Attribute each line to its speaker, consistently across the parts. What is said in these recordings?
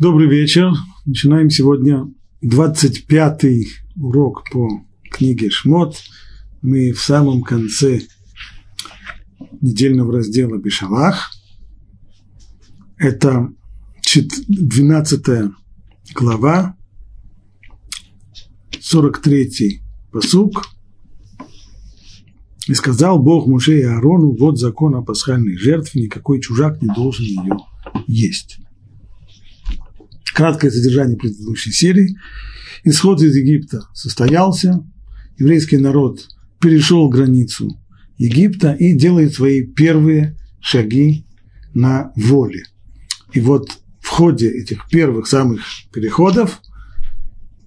Speaker 1: Добрый вечер. Начинаем сегодня 25-й урок по книге Шмот. Мы в самом конце недельного раздела Бешалах. Это 12 глава, 43-й посук. И сказал Бог Муше и Аарону, вот закон о пасхальной жертве, никакой чужак не должен ее есть. Краткое содержание предыдущей серии. Исход из Египта состоялся, еврейский народ перешел границу Египта и делает свои первые шаги на воле. И вот в ходе этих первых самых переходов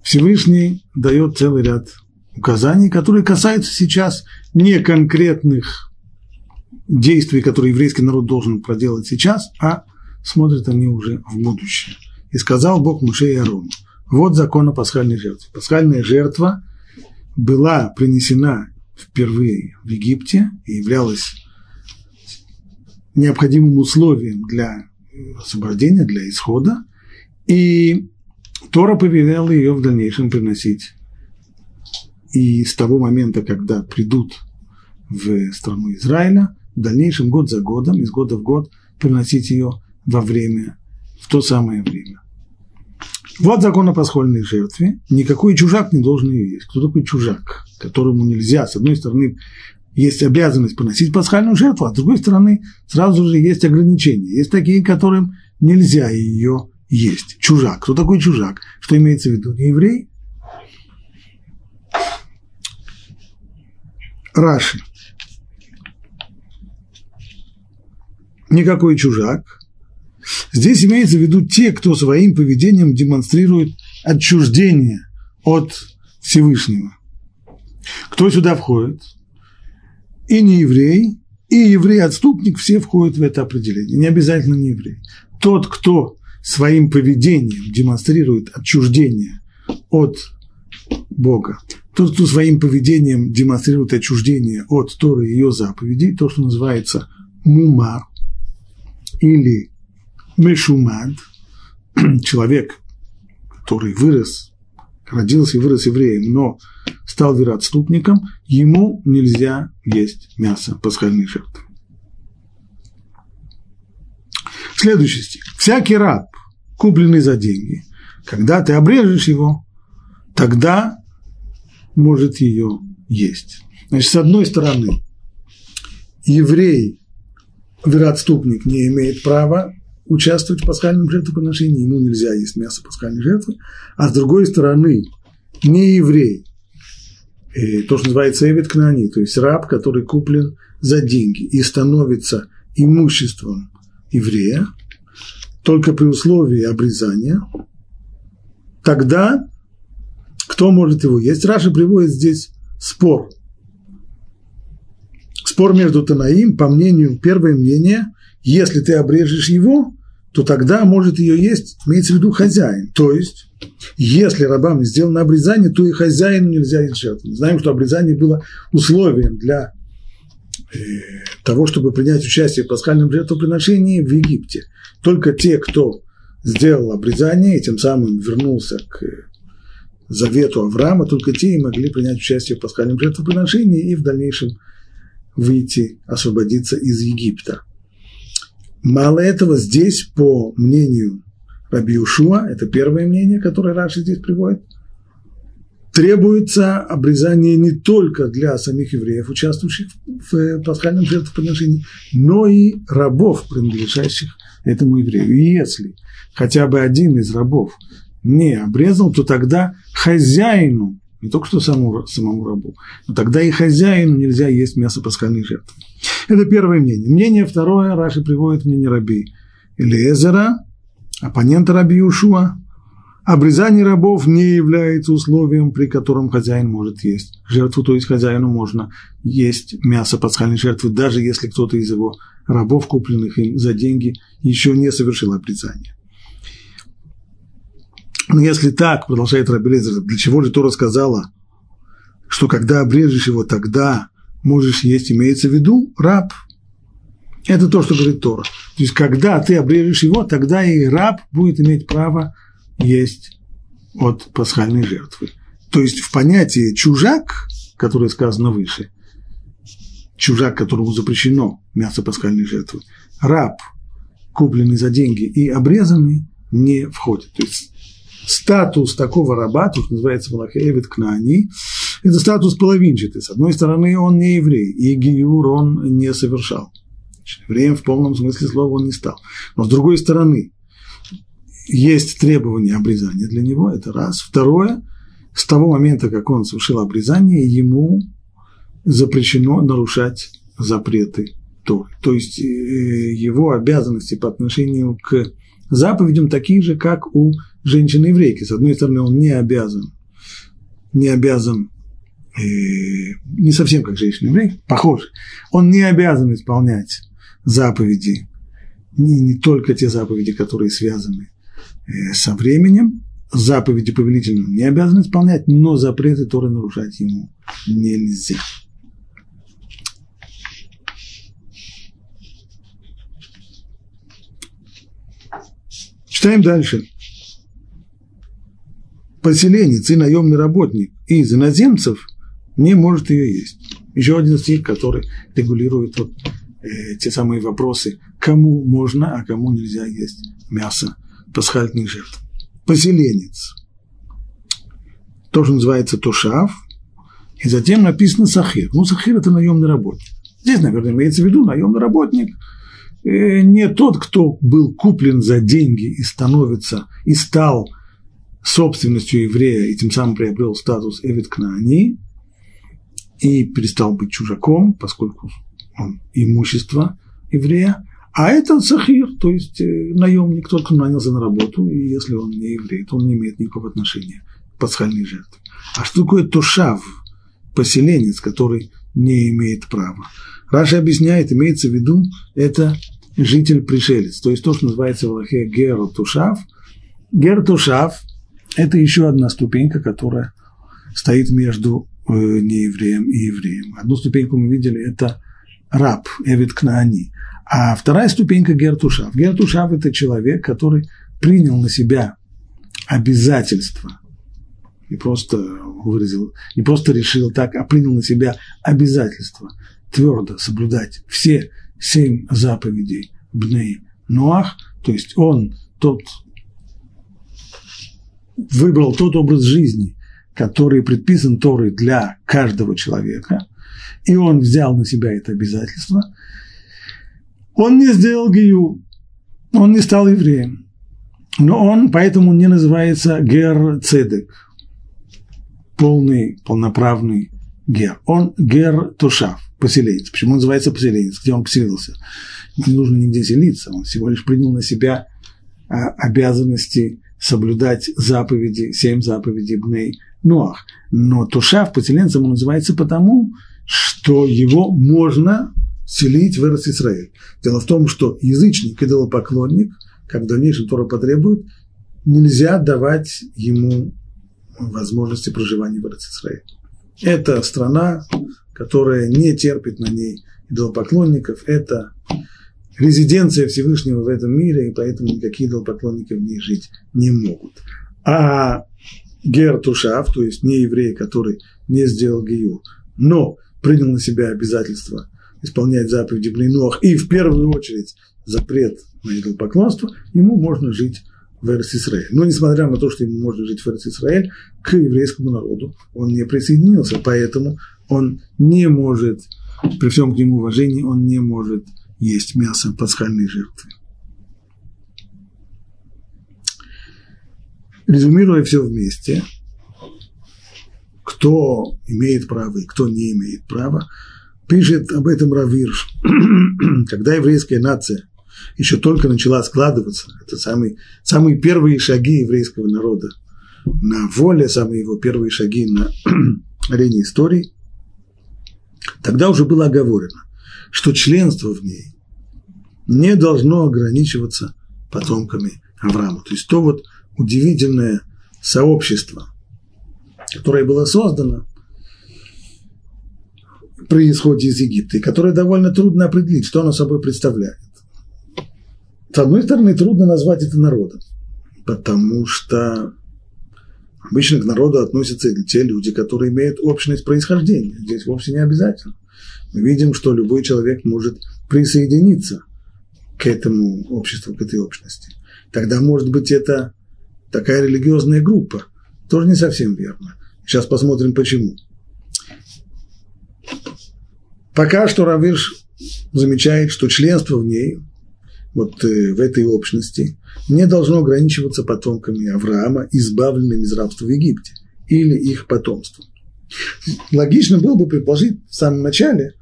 Speaker 1: Всевышний дает целый ряд указаний, которые касаются сейчас не конкретных действий, которые еврейский народ должен проделать сейчас, а смотрят они уже в будущее. И сказал Бог Муше и Арону, вот закон о пасхальной жертве. Пасхальная жертва была принесена впервые в Египте и являлась необходимым условием для освобождения, для исхода, и Тора повелела ее в дальнейшем приносить. И с того момента, когда придут в страну Израиля, в дальнейшем год за годом, из года в год, приносить ее во время, в то самое время. Вот закон о пасхальной жертве. Никакой чужак не должен ее есть. Кто такой чужак, которому нельзя, с одной стороны, есть обязанность поносить пасхальную жертву, а с другой стороны, сразу же есть ограничения. Есть такие, которым нельзя ее есть. Чужак. Кто такой чужак? Что имеется в виду? Не еврей? Раши. Никакой чужак – Здесь имеется в виду те, кто своим поведением демонстрирует отчуждение от Всевышнего. Кто сюда входит? И не еврей, и еврей-отступник, все входят в это определение. Не обязательно не еврей. Тот, кто своим поведением демонстрирует отчуждение от Бога, тот, кто своим поведением демонстрирует отчуждение от Торы и ее заповедей, то, что называется мумар, или Мешумад, человек, который вырос, родился и вырос евреем, но стал вероотступником, ему нельзя есть мясо пасхальной жертвы. Следующий стих. Всякий раб, купленный за деньги, когда ты обрежешь его, тогда может ее есть. Значит, с одной стороны, еврей, вероотступник, не имеет права участвовать в пасхальном жертвоприношении, ему нельзя есть мясо пасхальной жертвы, а с другой стороны, не еврей, и то, что называется Эвид Кнани, то есть раб, который куплен за деньги и становится имуществом еврея, только при условии обрезания, тогда кто может его есть? Раша приводит здесь спор. Спор между Танаим, по мнению, первое мнение, если ты обрежешь его, то тогда может ее есть, имеется в виду хозяин. То есть, если рабам сделано обрезание, то и хозяину нельзя есть жертву. Мы знаем, что обрезание было условием для э, того, чтобы принять участие в пасхальном жертвоприношении в Египте. Только те, кто сделал обрезание и тем самым вернулся к завету Авраама, только те и могли принять участие в пасхальном жертвоприношении и в дальнейшем выйти, освободиться из Египта. Мало этого, здесь, по мнению Раби Ушуа, это первое мнение, которое Раши здесь приводит, требуется обрезание не только для самих евреев, участвующих в пасхальном жертвоприношении, но и рабов, принадлежащих этому еврею. И если хотя бы один из рабов не обрезал, то тогда хозяину не только что самому, самому рабу, но тогда и хозяину нельзя есть мясо пасхальной жертвы. Это первое мнение. Мнение второе, Раши приводит мнение раби Элиезера, оппонента раби Ушуа. Обрезание рабов не является условием, при котором хозяин может есть жертву, то есть хозяину можно есть мясо пасхальной жертвы, даже если кто-то из его рабов, купленных им за деньги, еще не совершил обрезание. Но если так, продолжает Рабелезер, для чего же Тора сказала, что когда обрежешь его, тогда можешь есть, имеется в виду раб. Это то, что говорит Тора. То есть, когда ты обрежешь его, тогда и раб будет иметь право есть от пасхальной жертвы. То есть, в понятии чужак, которое сказано выше, чужак, которому запрещено мясо пасхальной жертвы, раб, купленный за деньги и обрезанный, не входит. То есть статус такого раба, то, что называется Малахевит Кнаани, это статус половинчатый. С одной стороны, он не еврей, и гиюр он не совершал. Евреем в полном смысле слова он не стал. Но с другой стороны, есть требование обрезания для него, это раз. Второе, с того момента, как он совершил обрезание, ему запрещено нарушать запреты Торы. То есть э, его обязанности по отношению к заповедям такие же, как у женщины-еврейки. С одной стороны, он не обязан, не обязан, не совсем как женщина-еврей, похож, он не обязан исполнять заповеди, не, не только те заповеди, которые связаны э, со временем, заповеди повелительные не обязан исполнять, но запреты Торы нарушать ему нельзя. Читаем дальше. Поселенец и наемный работник из иноземцев не может ее есть. Еще один стих, который регулирует вот, э, те самые вопросы, кому можно, а кому нельзя есть мясо пасхальных жертв. Поселенец. Тоже называется Тошав. И затем написано Сахир. Ну, Сахир – это наемный работник. Здесь, наверное, имеется в виду наемный работник – Э, не тот, кто был куплен за деньги и становится, и стал собственностью еврея, и тем самым приобрел статус Эвид Кнаани, и перестал быть чужаком, поскольку он имущество еврея, а это сахир, то есть э, наемник, тот, кто нанялся на работу, и если он не еврей, то он не имеет никакого отношения к пасхальной жертве. А что такое тушав, поселенец, который не имеет права? Раша объясняет, имеется в виду, это житель-пришелец, то есть то, что называется в Аллахе Гер-Тушав. Гер-Тушав – это еще одна ступенька, которая стоит между неевреем и евреем. Одну ступеньку мы видели – это раб, Эвид Кнаани. А вторая ступенька – Гертушав. Гертушав – это человек, который принял на себя обязательства, не просто выразил, не просто решил так, а принял на себя обязательства твердо соблюдать все семь заповедей Бней Ноах, то есть он тот выбрал тот образ жизни, который предписан Торой для каждого человека, и он взял на себя это обязательство, он не сделал гию, он не стал евреем. Но он поэтому не называется гер цедек, полный, полноправный гер. Он гер тушав поселенец. Почему он называется поселенец? Где он поселился? Не нужно нигде селиться, он всего лишь принял на себя а, обязанности соблюдать заповеди, семь заповедей Бней Ноах. Но Тушав поселенцем он называется потому, что его можно селить в Эрос Израиль. Дело в том, что язычник, идолопоклонник, как в дальнейшем Тора потребует, нельзя давать ему возможности проживания в Эрос. Это страна, которая не терпит на ней идолопоклонников, это резиденция Всевышнего в этом мире, и поэтому никакие идолопоклонники в ней жить не могут. А Гертушав, то есть не еврей, который не сделал гию, но принял на себя обязательства исполнять заповеди Блинох и в первую очередь запрет на идолопоклонство, ему можно жить в Эрс-Исраэль. Но несмотря на то, что ему можно жить в Эрс-Исраэль, к еврейскому народу он не присоединился, поэтому он не может, при всем к нему уважении, он не может есть мясо пасхальной жертвы. Резюмируя все вместе, кто имеет право и кто не имеет права, пишет об этом Равирш. Когда еврейская нация еще только начала складываться, это самые, самые первые шаги еврейского народа на воле, самые его первые шаги на арене истории, Тогда уже было оговорено, что членство в ней не должно ограничиваться потомками Авраама. То есть то вот удивительное сообщество, которое было создано, при исходе из Египта, и которое довольно трудно определить, что оно собой представляет. С одной стороны, трудно назвать это народом, потому что обычно к народу относятся те люди, которые имеют общность происхождения. Здесь вовсе не обязательно. Мы видим, что любой человек может присоединиться к этому обществу, к этой общности. Тогда, может быть, это такая религиозная группа. Тоже не совсем верно. Сейчас посмотрим, почему. Пока что Равиш замечает, что членство в ней, вот э, в этой общности, не должно ограничиваться потомками Авраама, избавленными из рабства в Египте, или их потомством. Логично было бы предположить в самом начале,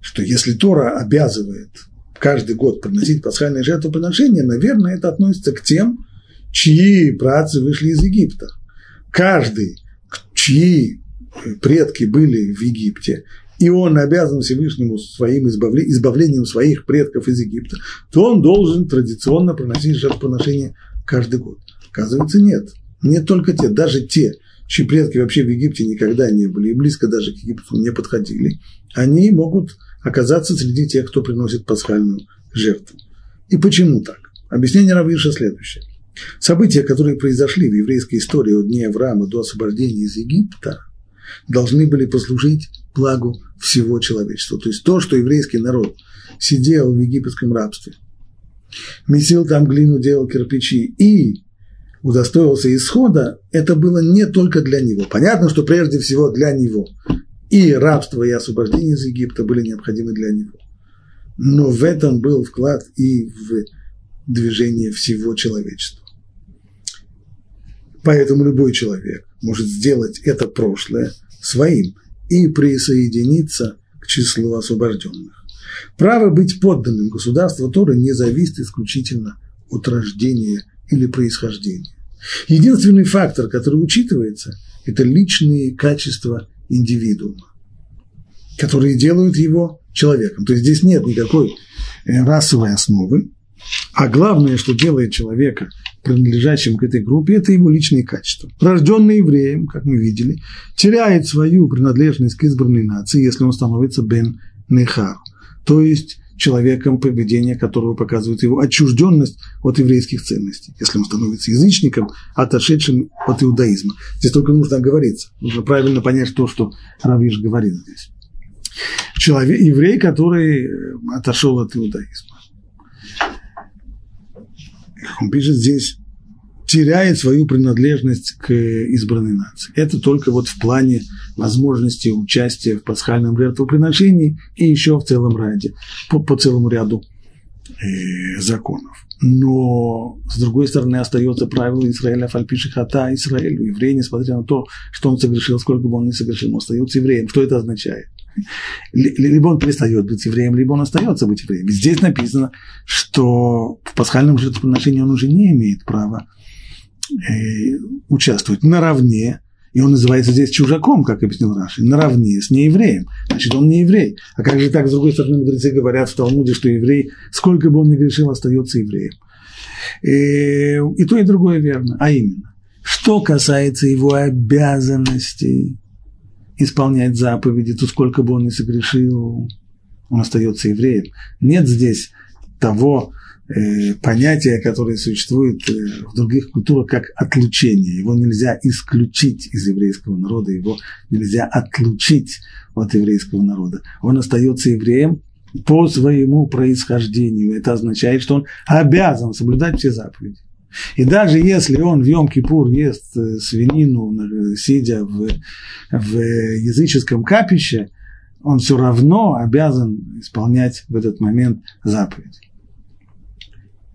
Speaker 1: что если Тора обязывает каждый год приносить пасхальные жертвоприношения, наверное, это относится к тем, чьи працы вышли из Египта. Каждый, чьи предки были в Египте, и он обязан Всевышнему своим избавлением своих предков из Египта, то он должен традиционно приносить жертвоприношения каждый год. Оказывается, нет. Не только те, даже те, чьи предки вообще в Египте никогда не были и близко даже к Египту не подходили, они могут оказаться среди тех, кто приносит пасхальную жертву. И почему так? Объяснение Равиша следующее. События, которые произошли в еврейской истории от дня Авраама до освобождения из Египта, должны были послужить благу всего человечества. То есть то, что еврейский народ сидел в египетском рабстве, месил там глину, делал кирпичи и удостоился исхода, это было не только для него. Понятно, что прежде всего для него. И рабство, и освобождение из Египта были необходимы для него. Но в этом был вклад и в движение всего человечества. Поэтому любой человек может сделать это прошлое своим и присоединиться к числу освобожденных. Право быть подданным государству Торы не зависит исключительно от рождения или происхождения. Единственный фактор, который учитывается, это личные качества индивидуума, которые делают его человеком. То есть здесь нет никакой э, расовой основы, а главное, что делает человека принадлежащим к этой группе, это его личные качества. Рожденный евреем, как мы видели, теряет свою принадлежность к избранной нации, если он становится бен нехар, то есть человеком, поведение которого показывает его отчужденность от еврейских ценностей, если он становится язычником, отошедшим от иудаизма. Здесь только нужно оговориться, нужно правильно понять то, что Равиш говорит здесь. Человек, еврей, который отошел от иудаизма он пишет здесь, теряет свою принадлежность к избранной нации. Это только вот в плане возможности участия в пасхальном жертвоприношении и еще в целом ряде, по, по целому ряду э, законов. Но, с другой стороны, остается правило Израиля фальпиши хата Израилю. Еврей, несмотря на то, что он совершил, сколько бы он ни совершил, он остается евреем. Что это означает? Либо он перестает быть евреем, либо он остается быть евреем. Здесь написано, что в пасхальном жертвоприношении он уже не имеет права э, участвовать наравне, и он называется здесь чужаком, как объяснил Раши, наравне с неевреем. Значит, он не еврей. А как же так, с другой стороны, мудрецы говорят в Талмуде, что еврей, сколько бы он ни грешил, остается евреем. И, э, и то, и другое верно. А именно, что касается его обязанностей, исполнять заповеди, то сколько бы он ни согрешил, он остается евреем. Нет здесь того э, понятия, которое существует э, в других культурах, как отлучение. Его нельзя исключить из еврейского народа, его нельзя отлучить от еврейского народа. Он остается евреем по своему происхождению. Это означает, что он обязан соблюдать все заповеди. И даже если он в Йом-Кипур ест э, свинину, э, сидя в, в языческом капище, он все равно обязан исполнять в этот момент заповедь.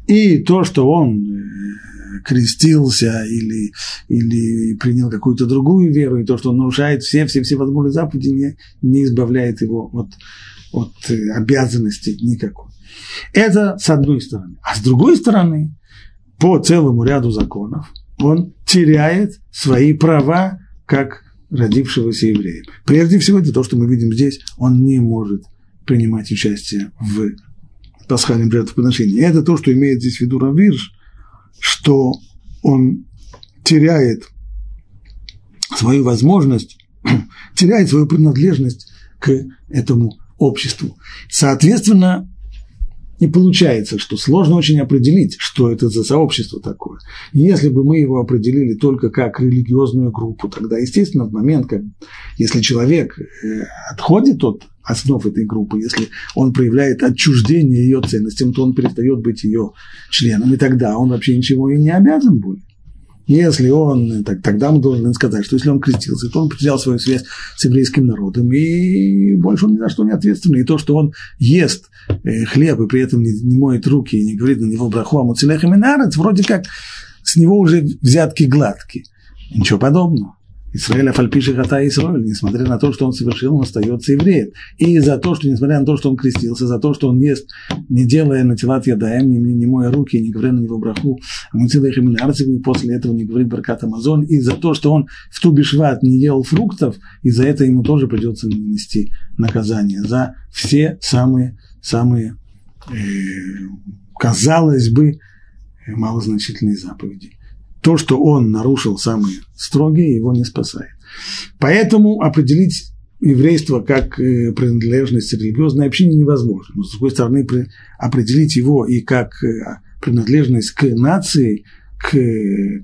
Speaker 1: И то, что он э, крестился или, или принял какую-то другую веру, и то, что он нарушает все, все, все возможные заповеди, не, не избавляет его от, от обязанностей никакой. Это с одной стороны. А с другой стороны, по целому ряду законов, он теряет свои права как родившегося еврея. Прежде всего, это то, что мы видим здесь, он не может принимать участие в пасхальном жертвоприношении. Это то, что имеет здесь в виду Равирш, что он теряет свою возможность, теряет свою принадлежность к этому обществу. Соответственно, не получается, что сложно очень определить, что это за сообщество такое. Если бы мы его определили только как религиозную группу, тогда, естественно, в момент, как, если человек э, отходит от основ этой группы, если он проявляет отчуждение ее ценностям, то он перестает быть ее членом, и тогда он вообще ничего и не обязан будет. Если он, так, тогда мы должны сказать, что если он крестился, то он потерял свою связь с еврейским народом, и больше он ни за что не ответственный. И то, что он ест э, хлеб и при этом не, не моет руки и не говорит на него браху амуцелех и минарец, вроде как с него уже взятки гладкие. Ничего подобного. Израиль Афальпиши Хата Исраиль, несмотря на то, что он совершил, он остается евреем. И за то, что, несмотря на то, что он крестился, за то, что он ест, не делая на тела ядаем, не, не моя руки, не говоря на него браху, и после этого не говорит Баркат Амазон, и за то, что он в ту бешват не ел фруктов, и за это ему тоже придется нанести наказание, за все самые, самые, э, казалось бы, малозначительные заповеди то, что он нарушил самые строгие, его не спасает. Поэтому определить еврейство как э, принадлежность религиозной общине невозможно. Но, с другой стороны, определить его и как э, принадлежность к нации, к,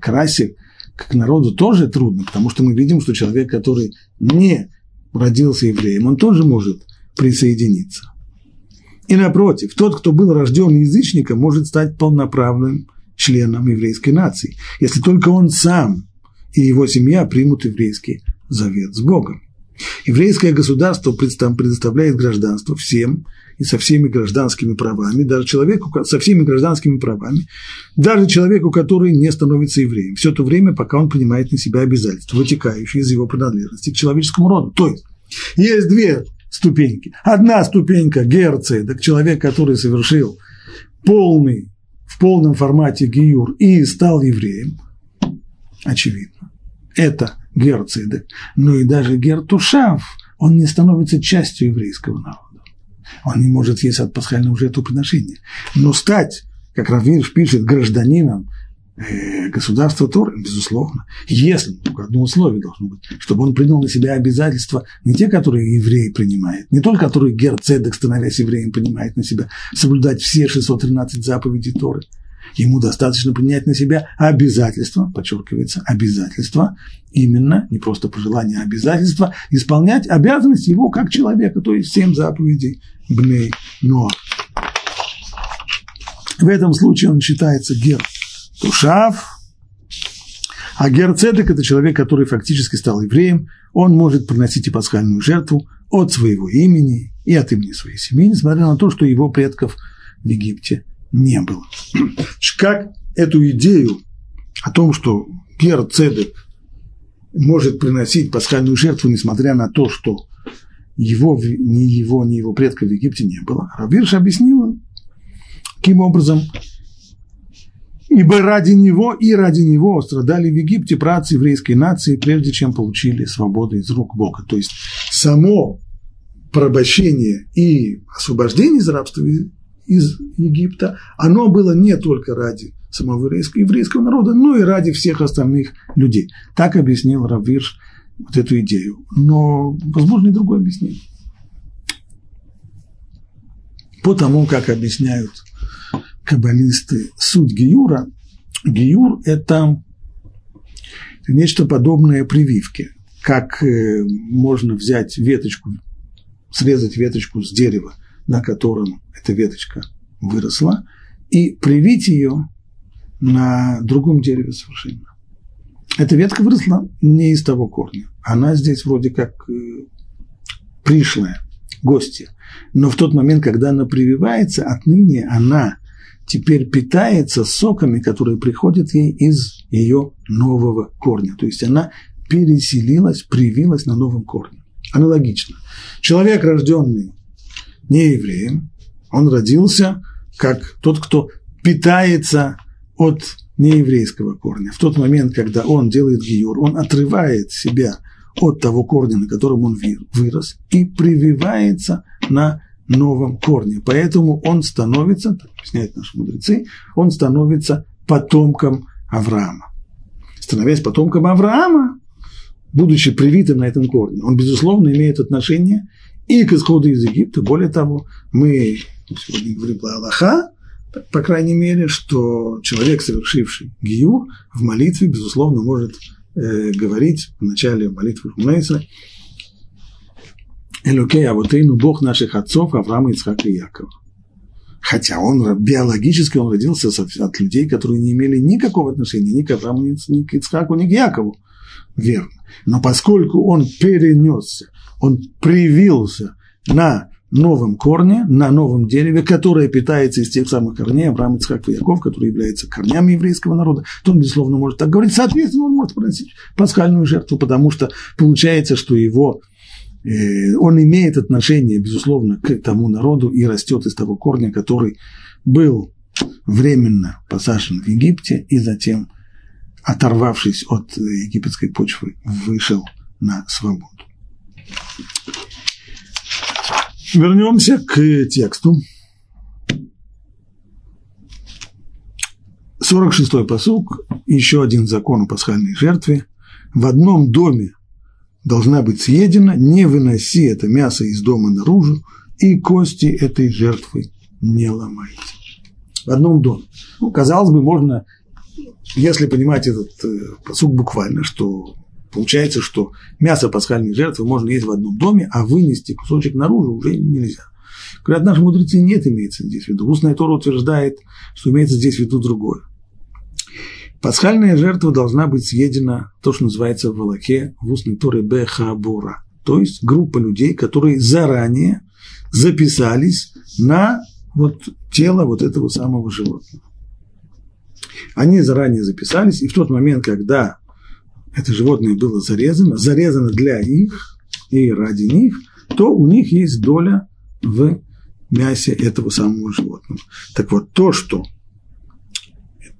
Speaker 1: к расе, к народу тоже трудно, потому что мы видим, что человек, который не родился евреем, он тоже может присоединиться. И напротив, тот, кто был рожден язычником, может стать полноправным членом еврейской нации, если только он сам и его семья примут еврейский завет с Богом. Еврейское государство предоставляет гражданство всем и со всеми гражданскими правами, даже человеку со всеми гражданскими правами, даже человеку, который не становится евреем, все то время, пока он принимает на себя обязательства, вытекающие из его принадлежности к человеческому роду. То есть, есть две ступеньки. Одна ступенька герцеда, человек, который совершил полный в полном формате Гиюр и стал евреем, очевидно, это герцидек. Но и даже гертушав, он не становится частью еврейского народа. Он не может есть от пасхального жертвоприношения. Но стать, как Равирш пишет, гражданином государство Торы, безусловно, если, только одно условие должно быть, чтобы он принял на себя обязательства не те, которые евреи принимают, не только которые Герцедек, становясь евреем, принимает на себя, соблюдать все 613 заповедей Торы. Ему достаточно принять на себя обязательства, подчеркивается, обязательства, именно, не просто пожелание, а обязательства, исполнять обязанности его как человека, то есть семь заповедей Бней Ноа. В этом случае он считается гер Тушав. А Герцедек – это человек, который фактически стал евреем. Он может приносить и пасхальную жертву от своего имени и от имени своей семьи, несмотря на то, что его предков в Египте не было. Как эту идею о том, что Герцедек может приносить пасхальную жертву, несмотря на то, что его, ни его, ни его предков в Египте не было. Равирш объяснил, каким образом Ибо ради него и ради него страдали в Египте працы еврейской нации, прежде чем получили свободу из рук Бога. То есть само порабощение и освобождение из рабства из Египта, оно было не только ради самого еврейского, еврейского народа, но и ради всех остальных людей. Так объяснил Равирш вот эту идею. Но возможно и другое объяснение. По тому, как объясняют каббалисты суть Гиюра. Гиюр – это нечто подобное прививке. Как э, можно взять веточку, срезать веточку с дерева, на котором эта веточка выросла, и привить ее на другом дереве совершенно. Эта ветка выросла не из того корня. Она здесь вроде как э, пришлая, гостья. Но в тот момент, когда она прививается, отныне она теперь питается соками, которые приходят ей из ее нового корня. То есть она переселилась, привилась на новом корне. Аналогично. Человек, рожденный не евреем, он родился как тот, кто питается от нееврейского корня. В тот момент, когда он делает гиюр, он отрывает себя от того корня, на котором он вырос, и прививается на новом корне. Поэтому он становится, так объясняют наши мудрецы, он становится потомком Авраама. Становясь потомком Авраама, будучи привитым на этом корне, он, безусловно, имеет отношение и к исходу из Египта. Более того, мы сегодня говорим про Аллаха, по крайней мере, что человек, совершивший гию, в молитве, безусловно, может э, говорить в начале молитвы Хумейса Элокей Авотейну, Бог наших отцов Авраама, Ицхака и Якова. Хотя он биологически он родился от людей, которые не имели никакого отношения ни к Аврааму, ни к Ицхаку, ни к Якову. Верно. Но поскольку он перенесся, он привился на новом корне, на новом дереве, которое питается из тех самых корней Авраама, Ицхак и Яков, которые являются корнями еврейского народа, то он, безусловно, может так говорить. Соответственно, он может приносить пасхальную жертву, потому что получается, что его он имеет отношение, безусловно, к тому народу и растет из того корня, который был временно посажен в Египте и затем, оторвавшись от египетской почвы, вышел на свободу. Вернемся к тексту. 46-й посуг, еще один закон о пасхальной жертве. В одном доме должна быть съедена, не выноси это мясо из дома наружу, и кости этой жертвы не ломайте. В одном доме. Ну, казалось бы, можно, если понимать этот э, посуг буквально, что Получается, что мясо пасхальной жертвы можно есть в одном доме, а вынести кусочек наружу уже нельзя. Говорят, наши мудрецы нет имеется здесь в виду. Устная Тора утверждает, что имеется здесь в виду другое. Пасхальная жертва должна быть съедена, то, что называется в Валаке, в устной Торе Бехабура. То есть группа людей, которые заранее записались на вот тело вот этого самого животного. Они заранее записались, и в тот момент, когда это животное было зарезано, зарезано для их и ради них, то у них есть доля в мясе этого самого животного. Так вот, то, что,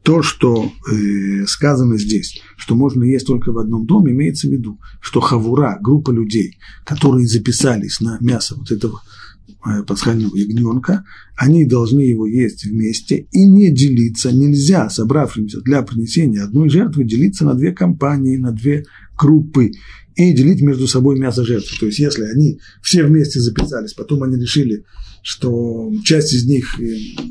Speaker 1: то, что э, сказано здесь, что можно есть только в одном доме, имеется в виду, что хавура, группа людей, которые записались на мясо вот этого Э, пасхального ягненка, они должны его есть вместе и не делиться. Нельзя, собравшимся для принесения одной жертвы, делиться на две компании, на две группы и делить между собой мясо жертвы. То есть, если они все вместе записались, потом они решили, что часть из них э,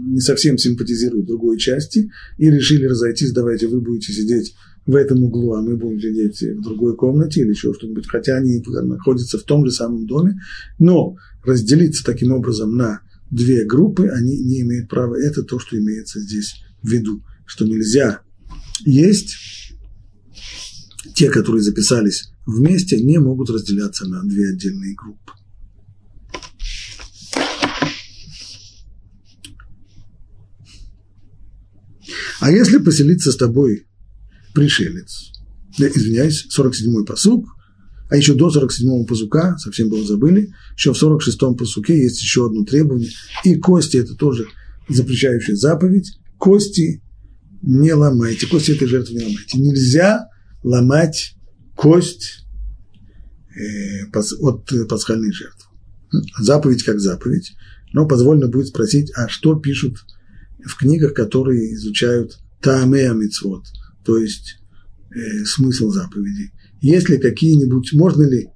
Speaker 1: не совсем симпатизирует другой части, и решили разойтись, давайте вы будете сидеть в этом углу, а мы будем сидеть в другой комнате или еще что-нибудь, хотя они находятся в том же самом доме, но разделиться таким образом на две группы они не имеют права. Это то, что имеется здесь в виду, что нельзя есть. Те, которые записались вместе, не могут разделяться на две отдельные группы. А если поселиться с тобой пришелец. Извиняюсь, 47-й посук, а еще до 47-го посука, совсем было забыли, еще в 46-м посуке есть еще одно требование, и кости – это тоже запрещающая заповедь, кости не ломайте, кости этой жертвы не ломайте. Нельзя ломать кость э, от пасхальной жертвы. Заповедь как заповедь, но позволено будет спросить, а что пишут в книгах, которые изучают Таамеа Мицвод – то есть э, смысл заповедей. Есть ли какие-нибудь, можно ли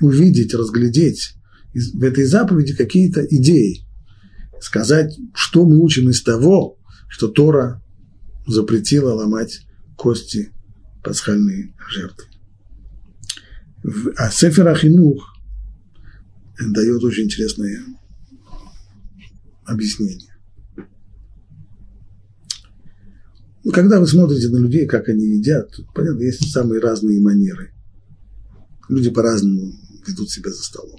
Speaker 1: увидеть, разглядеть в этой заповеди какие-то идеи, сказать, что мы учим из того, что Тора запретила ломать кости пасхальной жертвы. А Сефер Ахинух дает очень интересное объяснение. Ну, когда вы смотрите на людей, как они едят, понятно, есть самые разные манеры. Люди по-разному ведут себя за столом.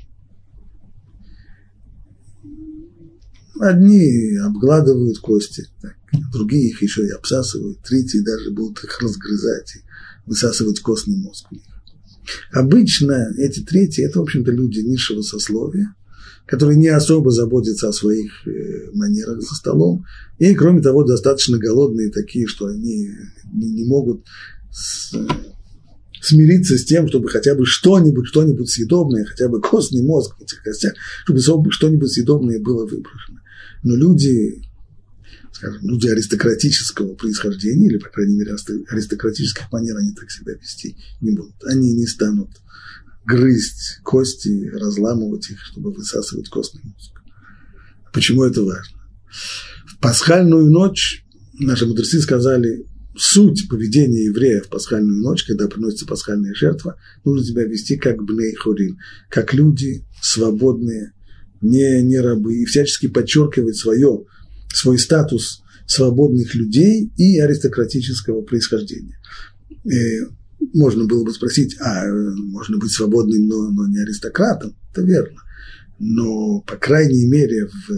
Speaker 1: Одни обгладывают кости, так, другие их еще и обсасывают, третьи даже будут их разгрызать и высасывать костный мозг у них. Обычно эти третьи – это, в общем-то, люди низшего сословия, которые не особо заботятся о своих э, манерах за столом, и, кроме того, достаточно голодные такие, что они не, могут смириться с тем, чтобы хотя бы что-нибудь, что-нибудь съедобное, хотя бы костный мозг в этих костях, чтобы что-нибудь съедобное было выброшено. Но люди, скажем, люди аристократического происхождения, или, по крайней мере, аристократических манер, они так себя вести не будут. Они не станут грызть кости, разламывать их, чтобы высасывать костный мозг. Почему это важно? В пасхальную ночь наши мудрецы сказали, суть поведения еврея в пасхальную ночь, когда приносится пасхальная жертва, нужно себя вести как бней хорим, как люди свободные, не, не рабы, и всячески подчеркивать свое, свой статус свободных людей и аристократического происхождения. И э, можно было бы спросить, а можно быть свободным, но, но не аристократом? Это верно. Но, по крайней мере, в,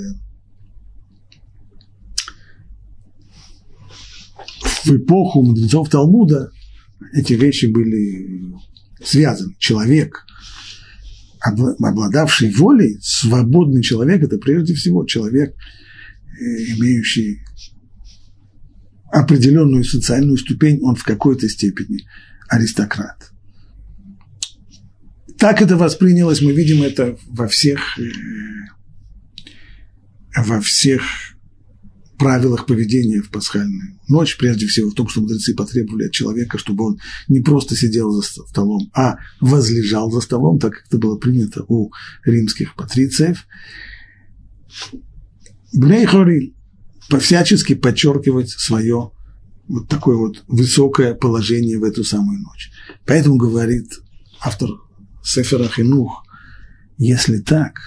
Speaker 1: в эпоху мудрецов Талмуда эти вещи были связаны. Человек, обладавший волей, свободный человек, это прежде всего человек, имеющий определенную социальную ступень, он в какой-то степени аристократ. Так это воспринялось, мы видим это во всех, э, во всех правилах поведения в пасхальную ночь, прежде всего в том, что мудрецы потребовали от человека, чтобы он не просто сидел за столом, а возлежал за столом, так как это было принято у римских патрициев. Бней Хориль всячески подчеркивать свое вот такое вот высокое положение в эту самую ночь. Поэтому говорит автор Сефера Хинух, если так,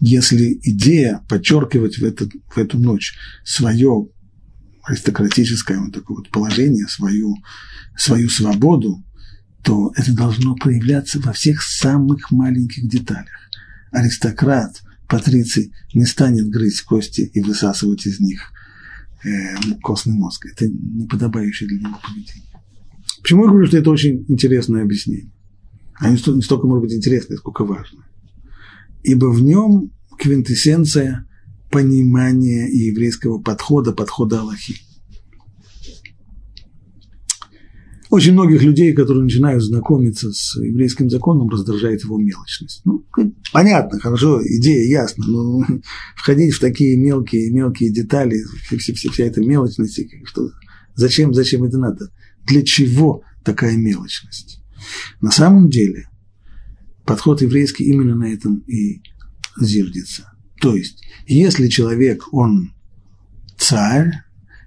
Speaker 1: если идея подчеркивать в, этот, в эту ночь свое аристократическое вот такое вот положение, свою, свою свободу, то это должно проявляться во всех самых маленьких деталях. Аристократ, патриций не станет грызть кости и высасывать из них э, костный мозг. Это неподобающее для него поведение. Почему я говорю, что это очень интересное объяснение? А не столько, может быть, интересное, сколько важное ибо в нем квинтэссенция понимания еврейского подхода, подхода Аллахи. Очень многих людей, которые начинают знакомиться с еврейским законом, раздражает его мелочность. Ну, понятно, хорошо, идея ясна, но входить в такие мелкие, мелкие детали, вся, вся, вся эта мелочность, что, зачем, зачем это надо? Для чего такая мелочность? На самом деле, подход еврейский именно на этом и зиждется. То есть, если человек, он царь,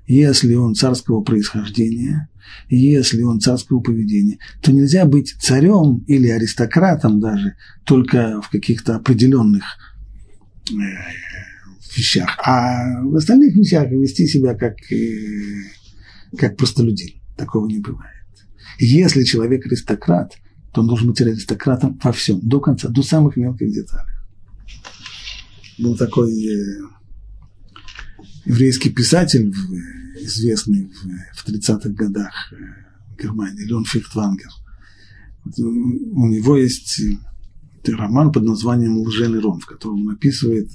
Speaker 1: если он царского происхождения, если он царского поведения, то нельзя быть царем или аристократом даже только в каких-то определенных э, вещах, а в остальных вещах вести себя как, э, как простолюдин. Такого не бывает. Если человек аристократ, то он должен быть аристократом во всем, до конца, до самых мелких деталей. Был такой э, еврейский писатель, известный в 30-х годах э, в Германии, Леон Фихтвангер. У него есть роман под названием «Лженый ром», в котором он описывает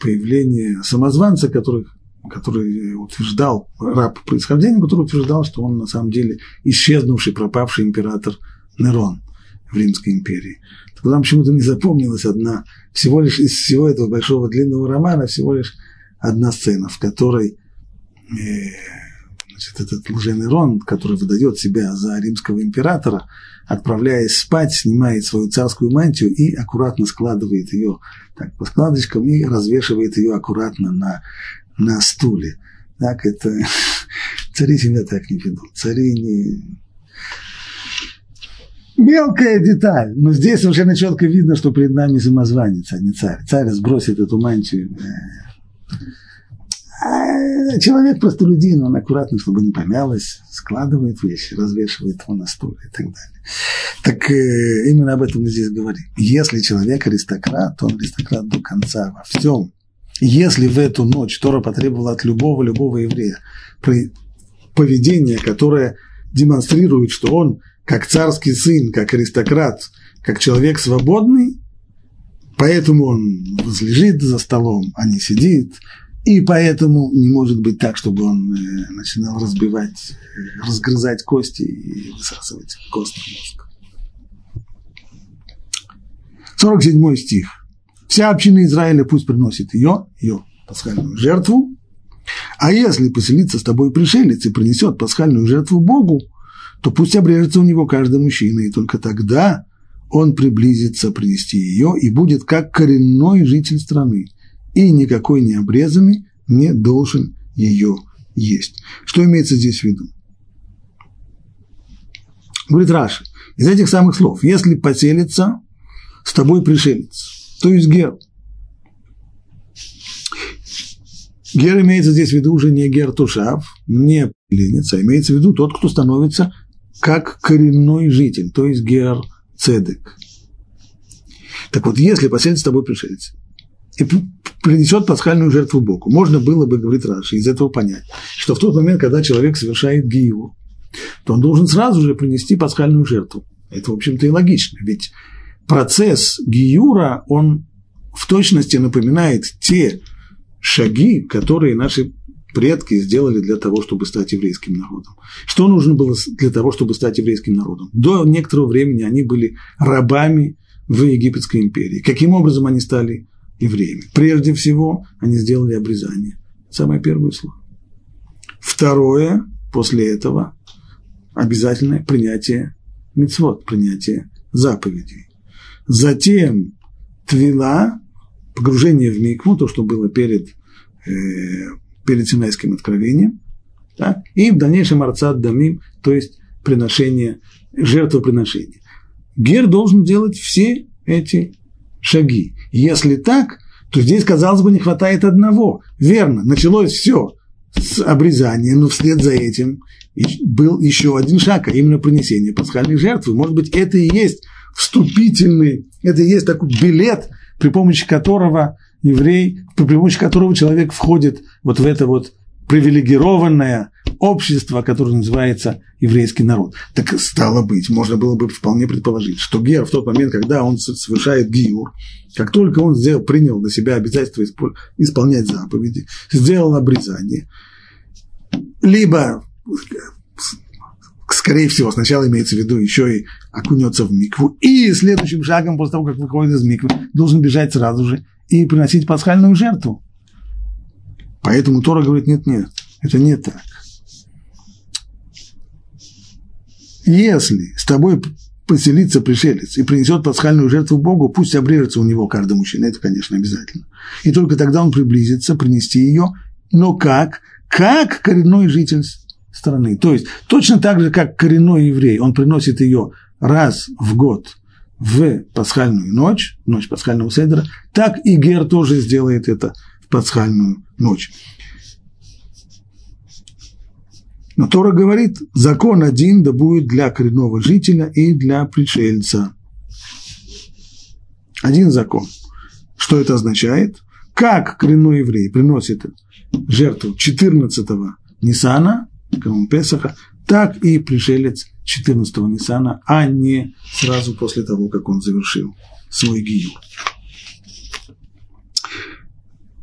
Speaker 1: появление самозванца, который, который утверждал, раб происхождения, который утверждал, что он на самом деле исчезнувший, пропавший император – Нерон в Римской империи. Тогда нам почему-то не запомнилась одна, всего лишь из всего этого большого длинного романа, всего лишь одна сцена, в которой э, значит, этот лженерон, который выдает себя за римского императора, отправляясь спать, снимает свою царскую мантию и аккуратно складывает ее так, по складочкам и развешивает ее аккуратно на, на стуле. Так это цари себя так не ведут. Цари не, Мелкая деталь, но здесь совершенно четко видно, что перед нами самозванец, а не царь. Царь сбросит эту мантию. А человек простолюдин, он аккуратно, чтобы не помялось, складывает вещи, развешивает его на стул и так далее. Так э, именно об этом мы здесь говорим. Если человек аристократ, то он аристократ до конца во всем. Если в эту ночь Тора потребовала от любого, любого еврея поведение, которое демонстрирует, что он как царский сын, как аристократ, как человек свободный, поэтому он возлежит за столом, а не сидит, и поэтому не может быть так, чтобы он э, начинал разбивать, разгрызать кости и высасывать костный мозг. 47 стих. Вся община Израиля пусть приносит ее, ее пасхальную жертву, а если поселится с тобой пришелец и принесет пасхальную жертву Богу, то пусть обрежется у него каждый мужчина, и только тогда он приблизится принести ее и будет как коренной житель страны, и никакой необрезанный не должен ее есть. Что имеется здесь в виду? Говорит Раши, из этих самых слов, если поселится с тобой пришелец, то есть гер. Гер имеется здесь в виду уже не гер Тушав, не пленец, а имеется в виду тот, кто становится как коренной житель, то есть гер Цедек. Так вот, если поселится с тобой пришелец и принесет пасхальную жертву Богу, можно было бы, говорит Раши, из этого понять, что в тот момент, когда человек совершает гиеву, то он должен сразу же принести пасхальную жертву. Это, в общем-то, и логично, ведь процесс гиюра, он в точности напоминает те шаги, которые наши предки сделали для того, чтобы стать еврейским народом. Что нужно было для того, чтобы стать еврейским народом? До некоторого времени они были рабами в Египетской империи. Каким образом они стали евреями? Прежде всего, они сделали обрезание. Самое первое слово. Второе, после этого, обязательное принятие мицвод, принятие заповедей. Затем твила, погружение в микву, то, что было перед, э, перед Синайским откровением, да? и в дальнейшем арцат дамим, то есть приношение, жертвоприношение. Гер должен делать все эти шаги. Если так, то здесь, казалось бы, не хватает одного. Верно, началось все с обрезания, но вслед за этим был еще один шаг, а именно принесение пасхальной жертвы. Может быть, это и есть вступительный, это и есть такой билет, при помощи которого еврей, при помощи которого человек входит вот в это вот привилегированное общество, которое называется еврейский народ. Так стало быть, можно было бы вполне предположить, что Гер в тот момент, когда он совершает гиур, как только он сделал, принял на себя обязательство исполнять заповеди, сделал обрезание, либо скорее всего, сначала имеется в виду еще и окунется в микву, и следующим шагом, после того, как выходит из миквы, должен бежать сразу же и приносить пасхальную жертву. Поэтому Тора говорит, нет, нет, это не так. Если с тобой поселится пришелец и принесет пасхальную жертву Богу, пусть обрежется у него каждый мужчина, это, конечно, обязательно. И только тогда он приблизится принести ее, но как? Как коренной житель страны. То есть точно так же, как коренной еврей, он приносит ее раз в год в пасхальную ночь, ночь пасхального седра, так и Гер тоже сделает это в пасхальную ночь. Но Тора говорит, закон один да будет для коренного жителя и для пришельца. Один закон. Что это означает? Как коренной еврей приносит жертву 14-го Нисана, канун Песаха, так и пришелец 14-го Ниссана, а не сразу после того, как он завершил свой гию.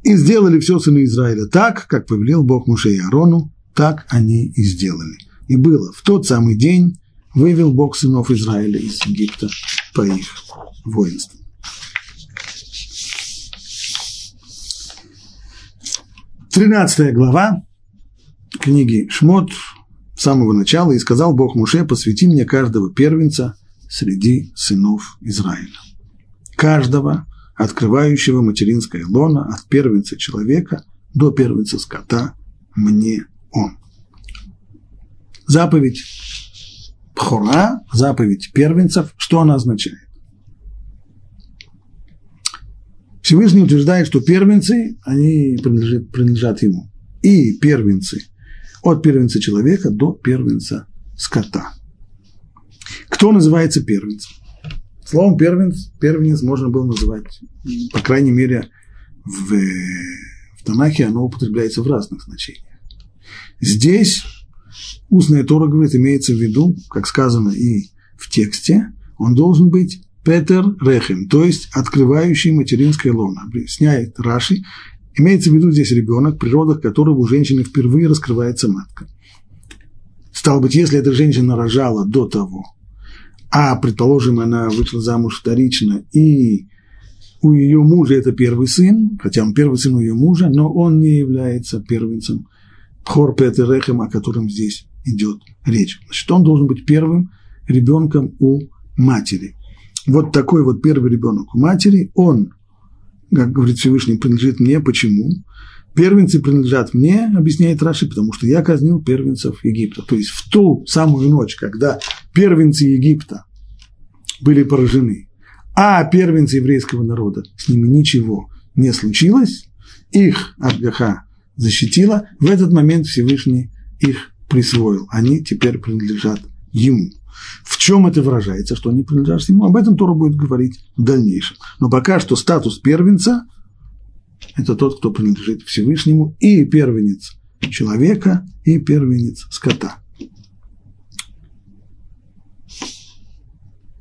Speaker 1: И сделали все сыны Израиля так, как повелел Бог Муше и Арону, так они и сделали. И было в тот самый день вывел Бог сынов Израиля из Египта по их воинству. Тринадцатая глава книги Шмот с самого начала, и сказал Бог Муше, посвяти мне каждого первенца среди сынов Израиля. Каждого, открывающего материнское лоно от первенца человека до первенца скота, мне он. Заповедь Пхора, заповедь первенцев, что она означает? Всевышний утверждает, что первенцы, они принадлежат, принадлежат ему. И первенцы от первенца человека до первенца скота. Кто называется первенцем? Словом первенец, первенец можно было называть, по крайней мере, в, в Танахе оно употребляется в разных значениях. Здесь устная Тора говорит, имеется в виду, как сказано и в тексте, он должен быть Петер Рехем, то есть открывающий материнское лоно. Объясняет Раши, Имеется в виду здесь ребенок, при родах которого у женщины впервые раскрывается матка. Стало быть, если эта женщина рожала до того, а, предположим, она вышла замуж вторично, и у ее мужа это первый сын, хотя он первый сын у ее мужа, но он не является первенцем Хор Петер о котором здесь идет речь. Значит, он должен быть первым ребенком у матери. Вот такой вот первый ребенок у матери, он, как говорит Всевышний, принадлежит мне. Почему? Первенцы принадлежат мне, объясняет Раши, потому что я казнил первенцев Египта. То есть в ту самую ночь, когда первенцы Египта были поражены, а первенцы еврейского народа, с ними ничего не случилось, их Абгаха защитила, в этот момент Всевышний их присвоил. Они теперь принадлежат ему. В чем это выражается, что они принадлежат ему? Об этом Тора будет говорить в дальнейшем. Но пока что статус первенца – это тот, кто принадлежит Всевышнему, и первенец человека, и первенец скота.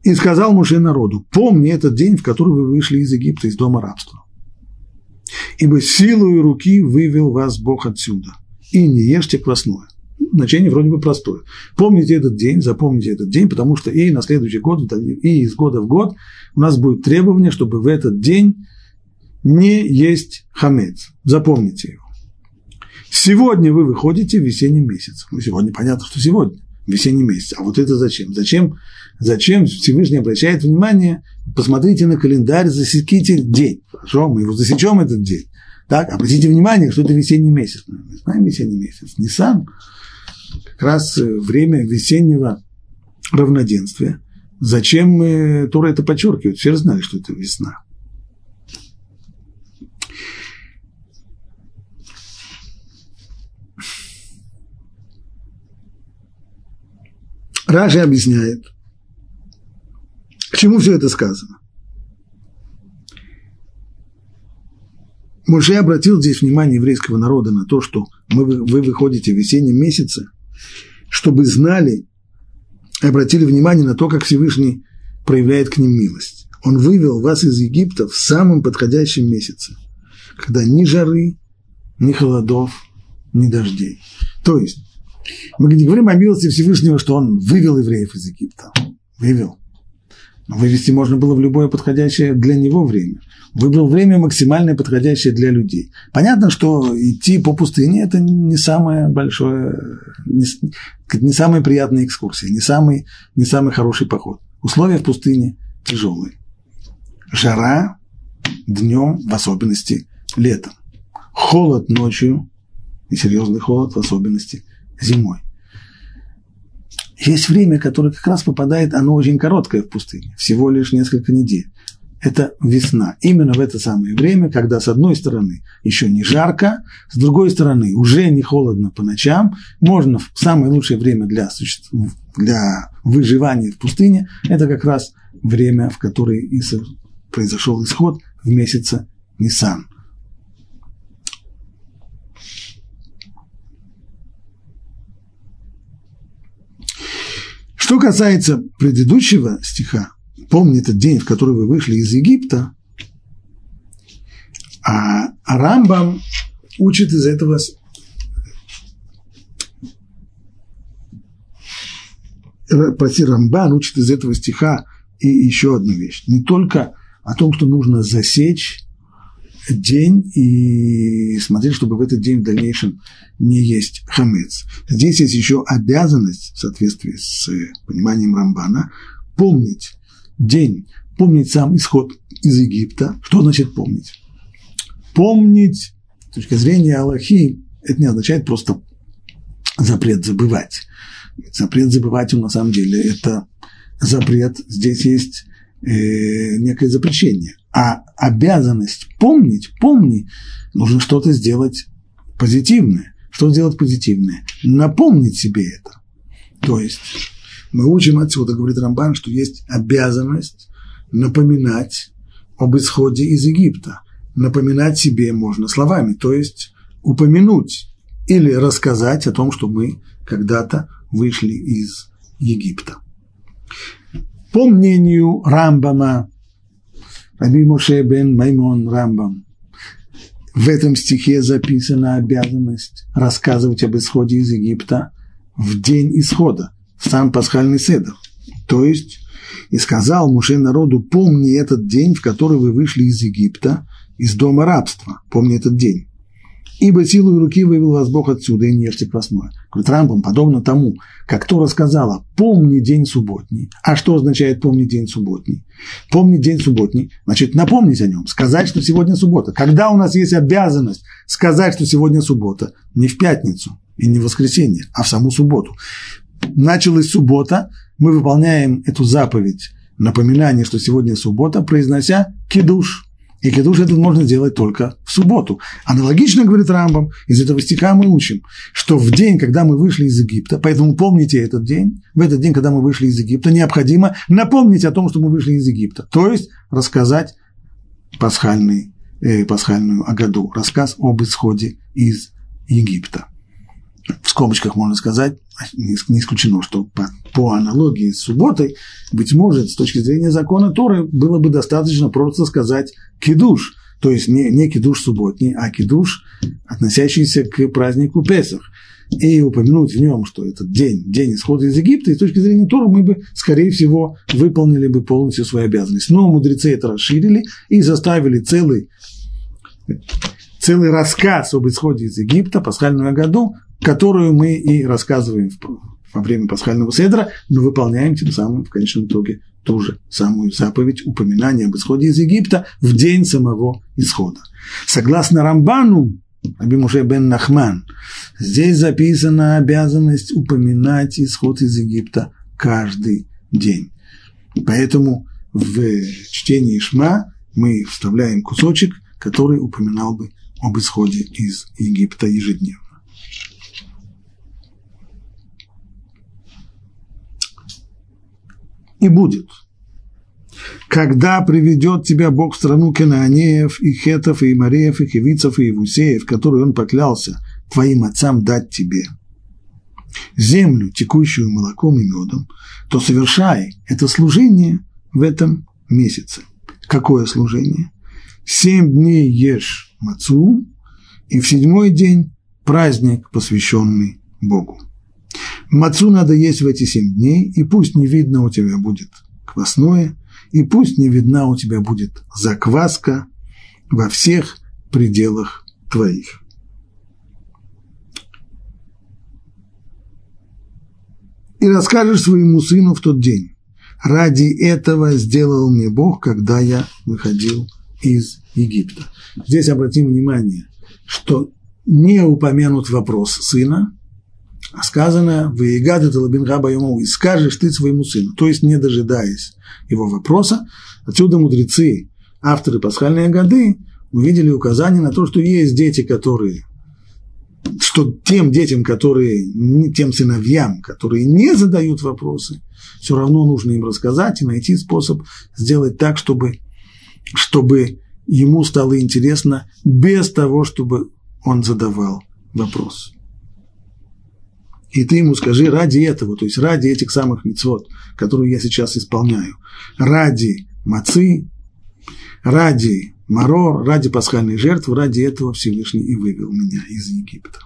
Speaker 1: И сказал Муше народу, помни этот день, в который вы вышли из Египта, из дома рабства. Ибо силою руки вывел вас Бог отсюда, и не ешьте квасное. Значение вроде бы простое. Помните этот день, запомните этот день, потому что и на следующий год, и из года в год у нас будет требование, чтобы в этот день не есть хамец. Запомните его. Сегодня вы выходите в весенний месяц. Ну, сегодня понятно, что сегодня весенний месяц. А вот это зачем? Зачем, зачем Всевышний обращает внимание? Посмотрите на календарь, засеките день. Хорошо, мы его засечем этот день. Так, обратите внимание, что это весенний месяц. Мы знаем весенний месяц. Ниссан как раз время весеннего равноденствия. Зачем мы Тора это подчеркивает? Все знали, что это весна. Раши объясняет, к чему все это сказано. Муше обратил здесь внимание еврейского народа на то, что мы, вы выходите в весеннем месяце, чтобы знали, обратили внимание на то, как Всевышний проявляет к ним милость. Он вывел вас из Египта в самом подходящем месяце, когда ни жары, ни холодов, ни дождей. То есть мы не говорим о милости Всевышнего, что он вывел евреев из Египта. Вывел. Вывести можно было в любое подходящее для него время. Выбрал время максимально подходящее для людей. Понятно, что идти по пустыне – это не самое большое, не, не самая приятная экскурсия, не самый, не самый хороший поход. Условия в пустыне тяжелые. Жара днем, в особенности летом. Холод ночью, и серьезный холод в особенности зимой. Есть время, которое как раз попадает, оно очень короткое в пустыне, всего лишь несколько недель. Это весна. Именно в это самое время, когда с одной стороны еще не жарко, с другой стороны уже не холодно по ночам, можно в самое лучшее время для, для выживания в пустыне, это как раз время, в которое произошел исход в месяце Нисан. Что касается предыдущего стиха, помни этот день, в который вы вышли из Египта, а Рамбам учит из этого прости, Рамбан учит из этого стиха и еще одну вещь. Не только о том, что нужно засечь день и смотреть, чтобы в этот день в дальнейшем не есть хамец. Здесь есть еще обязанность, в соответствии с пониманием Рамбана, помнить день, помнить сам исход из Египта. Что значит помнить? Помнить с точки зрения Аллахи, это не означает просто запрет забывать. Запрет забывать, он на самом деле, это запрет, здесь есть э, некое запрещение. А обязанность помнить, помни, нужно что-то сделать позитивное. Что сделать позитивное? Напомнить себе это. То есть мы учим отсюда, говорит Рамбан, что есть обязанность напоминать об исходе из Египта. Напоминать себе можно словами, то есть упомянуть или рассказать о том, что мы когда-то вышли из Египта. По мнению Рамбама, Раби Моше бен Маймон Рамбам, в этом стихе записана обязанность рассказывать об исходе из Египта в день исхода, в сам пасхальный седр. То есть, и сказал Муше народу, помни этот день, в который вы вышли из Египта, из дома рабства, помни этот день. Ибо силой руки вывел вас Бог отсюда, и не ешьте квасное. Говорит Рамбам, подобно тому, как Тора сказала, помни день субботний. А что означает помни день субботний? Помнить день субботний, значит, напомнить о нем, сказать, что сегодня суббота. Когда у нас есть обязанность сказать, что сегодня суббота, не в пятницу и не в воскресенье, а в саму субботу. Началась суббота, мы выполняем эту заповедь, напоминание, что сегодня суббота, произнося кидуш – и кидуш этот можно сделать только в субботу. Аналогично, говорит Рамбам, из этого стиха мы учим, что в день, когда мы вышли из Египта, поэтому помните этот день, в этот день, когда мы вышли из Египта, необходимо напомнить о том, что мы вышли из Египта. То есть рассказать пасхальный, э, пасхальную Агаду, рассказ об исходе из Египта в скобочках можно сказать, не исключено, что по, по аналогии с субботой, быть может, с точки зрения закона Торы, было бы достаточно просто сказать кидуш, то есть не, не кидуш субботний, а кидуш, относящийся к празднику Песах, и упомянуть в нем, что этот день, день исхода из Египта, и с точки зрения Тора мы бы, скорее всего, выполнили бы полностью свою обязанность. Но мудрецы это расширили и заставили целый целый рассказ об исходе из Египта, пасхальную году, которую мы и рассказываем во время пасхального седра, но выполняем тем самым в конечном итоге ту же самую заповедь упоминания об исходе из Египта в день самого исхода. Согласно Рамбану, Абимуше бен Нахман, здесь записана обязанность упоминать исход из Египта каждый день. Поэтому в чтении Шма мы вставляем кусочек, который упоминал бы об исходе из Египта ежедневно. И будет. Когда приведет тебя Бог в страну Канаанеев, и Хетов, и Мареев, и Хевицев, и Евусеев, которую Он поклялся твоим отцам дать тебе, землю, текущую молоком и медом, то совершай это служение в этом месяце. Какое служение? Семь дней ешь мацу, и в седьмой день праздник, посвященный Богу. Мацу надо есть в эти семь дней, и пусть не видно у тебя будет квасное, и пусть не видна у тебя будет закваска во всех пределах твоих. И расскажешь своему сыну в тот день, ради этого сделал мне Бог, когда я выходил из Египта. Здесь обратим внимание, что не упомянут вопрос сына, а сказано «Ваегады талабинга байому» и скажешь ты своему сыну, то есть не дожидаясь его вопроса. Отсюда мудрецы, авторы пасхальной годы, увидели указание на то, что есть дети, которые что тем детям, которые, тем сыновьям, которые не задают вопросы, все равно нужно им рассказать и найти способ сделать так, чтобы, чтобы ему стало интересно без того, чтобы он задавал вопрос. И ты ему скажи ради этого, то есть ради этих самых мецвод, которые я сейчас исполняю, ради мацы, ради марор, ради пасхальной жертвы, ради этого Всевышний и вывел меня из Египта.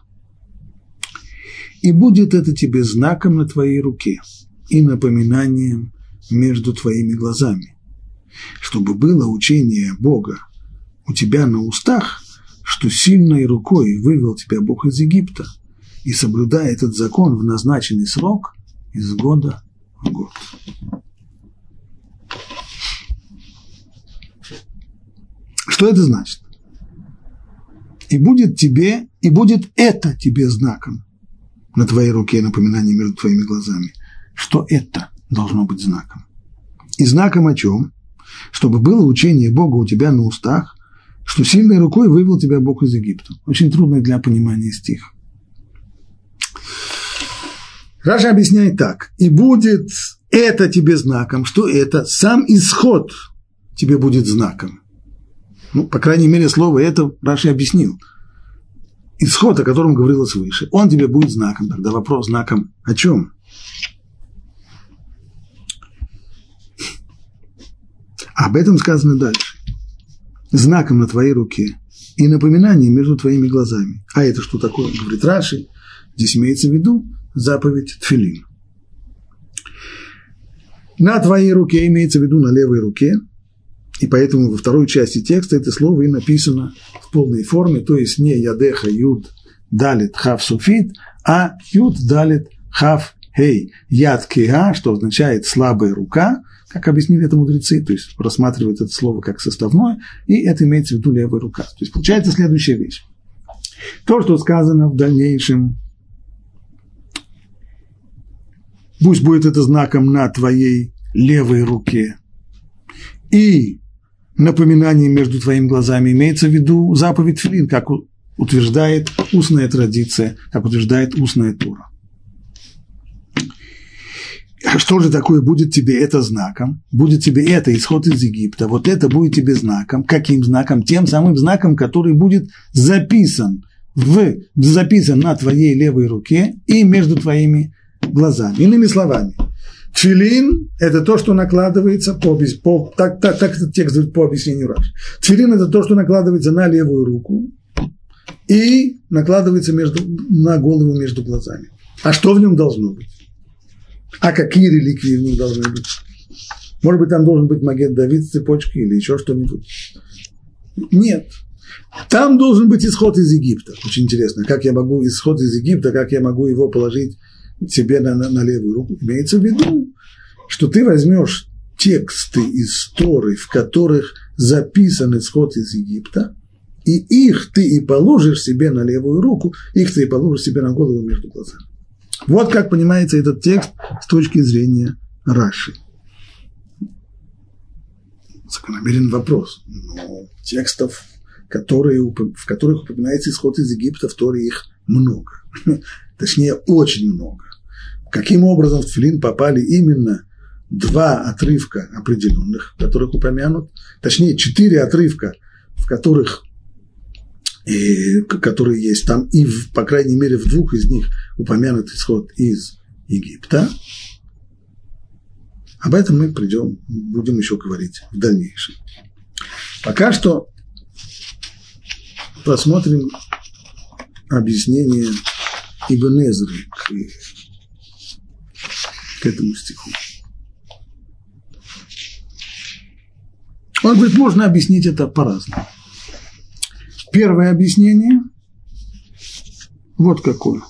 Speaker 1: И будет это тебе знаком на твоей руке и напоминанием между твоими глазами, чтобы было учение Бога у тебя на устах, что сильной рукой вывел тебя Бог из Египта, и соблюдая этот закон в назначенный срок из года в год. Что это значит? И будет тебе, и будет это тебе знаком на твоей руке, напоминание между твоими глазами. Что это должно быть знаком? И знаком о чем? Чтобы было учение Бога у тебя на устах, что сильной рукой вывел тебя Бог из Египта. Очень трудный для понимания стих. Раши объясняет так. И будет это тебе знаком, что это сам исход тебе будет знаком. Ну, по крайней мере, слово это Раши объяснил. Исход, о котором говорилось выше, он тебе будет знаком. Тогда вопрос знаком о чем? Об этом сказано дальше знаком на твоей руке и напоминанием между твоими глазами. А это что такое? Говорит Раши. Здесь имеется в виду заповедь Тфилин. На твоей руке, имеется в виду на левой руке, И поэтому во второй части текста это слово и написано в полной форме, то есть не ядеха юд далит хав суфит, а юд далит хав хей яд кега, что означает слабая рука, как объяснили это мудрецы, то есть рассматривают это слово как составное, и это имеется в виду левая рука. То есть получается следующая вещь. То, что сказано в дальнейшем, пусть будет это знаком на твоей левой руке, и напоминание между твоими глазами имеется в виду заповедь Филин, как утверждает устная традиция, как утверждает устная тура. Что же такое будет тебе это знаком? Будет тебе это исход из Египта. Вот это будет тебе знаком. Каким знаком? Тем самым знаком, который будет записан, в, записан на твоей левой руке и между твоими глазами. Иными словами, Тфилин – это то, что накладывается по, по так, так, так этот текст говорит по объяснению Раш. Тфилин – это то, что накладывается на левую руку и накладывается между, на голову между глазами. А что в нем должно быть? А какие реликвии в нем должны быть? Может быть, там должен быть магет Давид, цепочки или еще что-нибудь? Нет. Там должен быть исход из Египта. Очень интересно, как я могу исход из Египта, как я могу его положить себе на, на, на левую руку. Имеется в виду, что ты возьмешь тексты из Торы, в которых записан исход из Египта, и их ты и положишь себе на левую руку, их ты и положишь себе на голову между глазами. Вот как понимается этот текст с точки зрения Раши. Закономерен вопрос. Но текстов, которые, в которых упоминается исход из Египта, в Торе их много. Точнее, очень много. Каким образом в Тфилин попали именно два отрывка определенных, которых упомянут, точнее, четыре отрывка, в которых и, которые есть там, и, в, по крайней мере, в двух из них упомянут исход из Египта. Об этом мы придем, будем еще говорить в дальнейшем. Пока что посмотрим объяснение Ибн Эзры к, к этому стиху. Он говорит, можно объяснить это по-разному. Первое объяснение вот какое.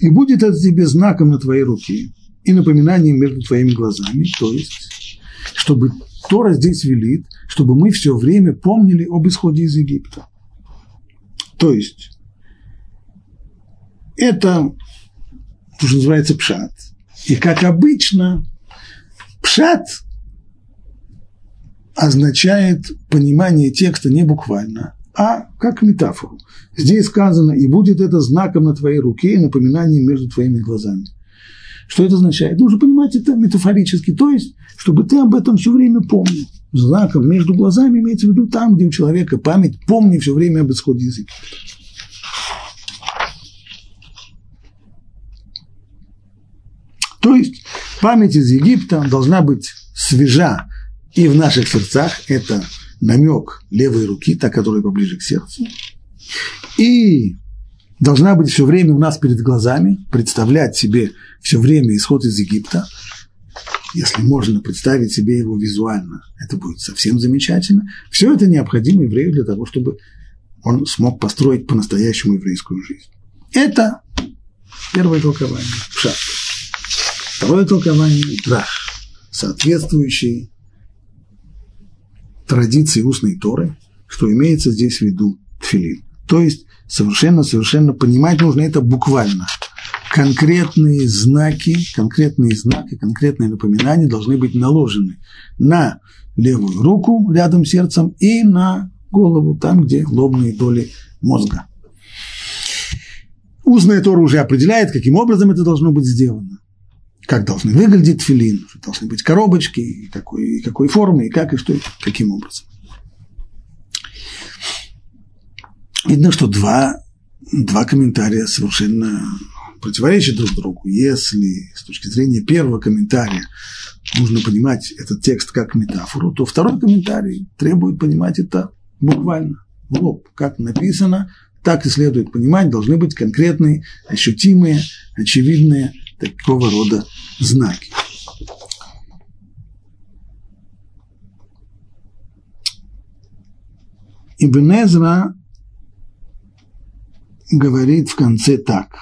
Speaker 1: И будет это тебе знаком на твоей руке и напоминанием между твоими глазами, то есть, чтобы Тора здесь велит, чтобы мы все время помнили об исходе из Египта. То есть, это, то, что называется пшат. И как обычно, пшат означает понимание текста не буквально, а как метафору. Здесь сказано, и будет это знаком на твоей руке и напоминанием между твоими глазами. Что это означает? Нужно понимать это метафорически, то есть, чтобы ты об этом все время помнил. Знаком между глазами имеется в виду там, где у человека память, помни все время об исходе языка. То есть память из Египта должна быть свежа и в наших сердцах это намек левой руки, та, которая поближе к сердцу. И должна быть все время у нас перед глазами, представлять себе все время исход из Египта. Если можно представить себе его визуально, это будет совсем замечательно. Все это необходимо еврею для того, чтобы он смог построить по-настоящему еврейскую жизнь. Это первое толкование. Пшат. Второе толкование – драх, соответствующий традиции устной Торы, что имеется здесь в виду тфилин. То есть совершенно-совершенно понимать нужно это буквально. Конкретные знаки, конкретные знаки, конкретные напоминания должны быть наложены на левую руку рядом с сердцем и на голову, там, где лобные доли мозга. Устная Тора уже определяет, каким образом это должно быть сделано как должны выглядеть филин, должны быть коробочки, и какой, и какой формы, и как, и что, и каким образом. Видно, что два, два комментария совершенно противоречат друг другу. Если с точки зрения первого комментария нужно понимать этот текст как метафору, то второй комментарий требует понимать это буквально, в лоб. Как написано, так и следует понимать, должны быть конкретные, ощутимые, очевидные такого рода знаки. Ибнезра говорит в конце так.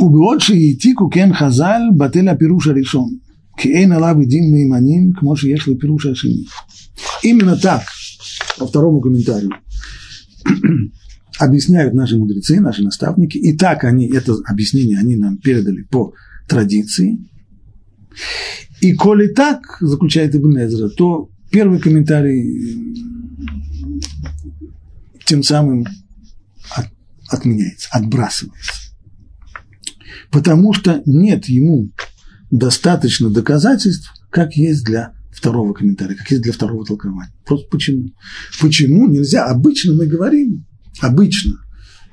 Speaker 1: ובעוד שהעתיקו כן חז"ל, בטל הפירוש הראשון, כי אין עליו עדים מהימנים כמו שיש לפירוש השני. אם מנתק, по второму комментарию, объясняют наши мудрецы, наши наставники, и так они, это объяснение они нам передали по традиции. И коли так, заключает Ибн Эзра, то первый комментарий тем самым от, отменяется, отбрасывается. Потому что нет ему достаточно доказательств, как есть для второго комментария, как есть для второго толкования. Просто почему? Почему нельзя? Обычно мы говорим, обычно,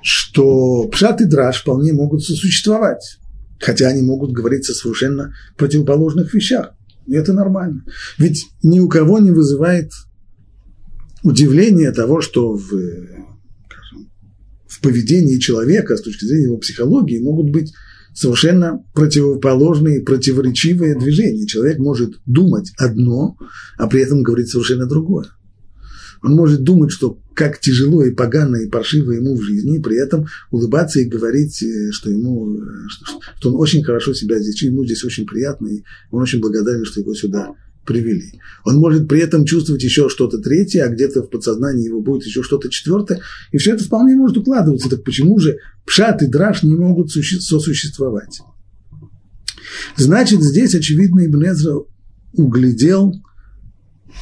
Speaker 1: что пшат и драж вполне могут сосуществовать, хотя они могут говорить о совершенно противоположных вещах. И это нормально. Ведь ни у кого не вызывает удивление того, что в, скажем, в поведении человека с точки зрения его психологии могут быть совершенно противоположные, противоречивые движения. Человек может думать одно, а при этом говорить совершенно другое. Он может думать, что как тяжело и погано и паршиво ему в жизни, и при этом улыбаться и говорить, э, что ему, э, что, что он очень хорошо себя здесь, ему здесь очень приятно, и он очень благодарен, что его сюда привели. Он может при этом чувствовать еще что-то третье, а где-то в подсознании его будет еще что-то четвертое, и все это вполне может укладываться. Так почему же пшат и драж не могут сосуществовать? Значит, здесь, очевидно, Ибн Эзра углядел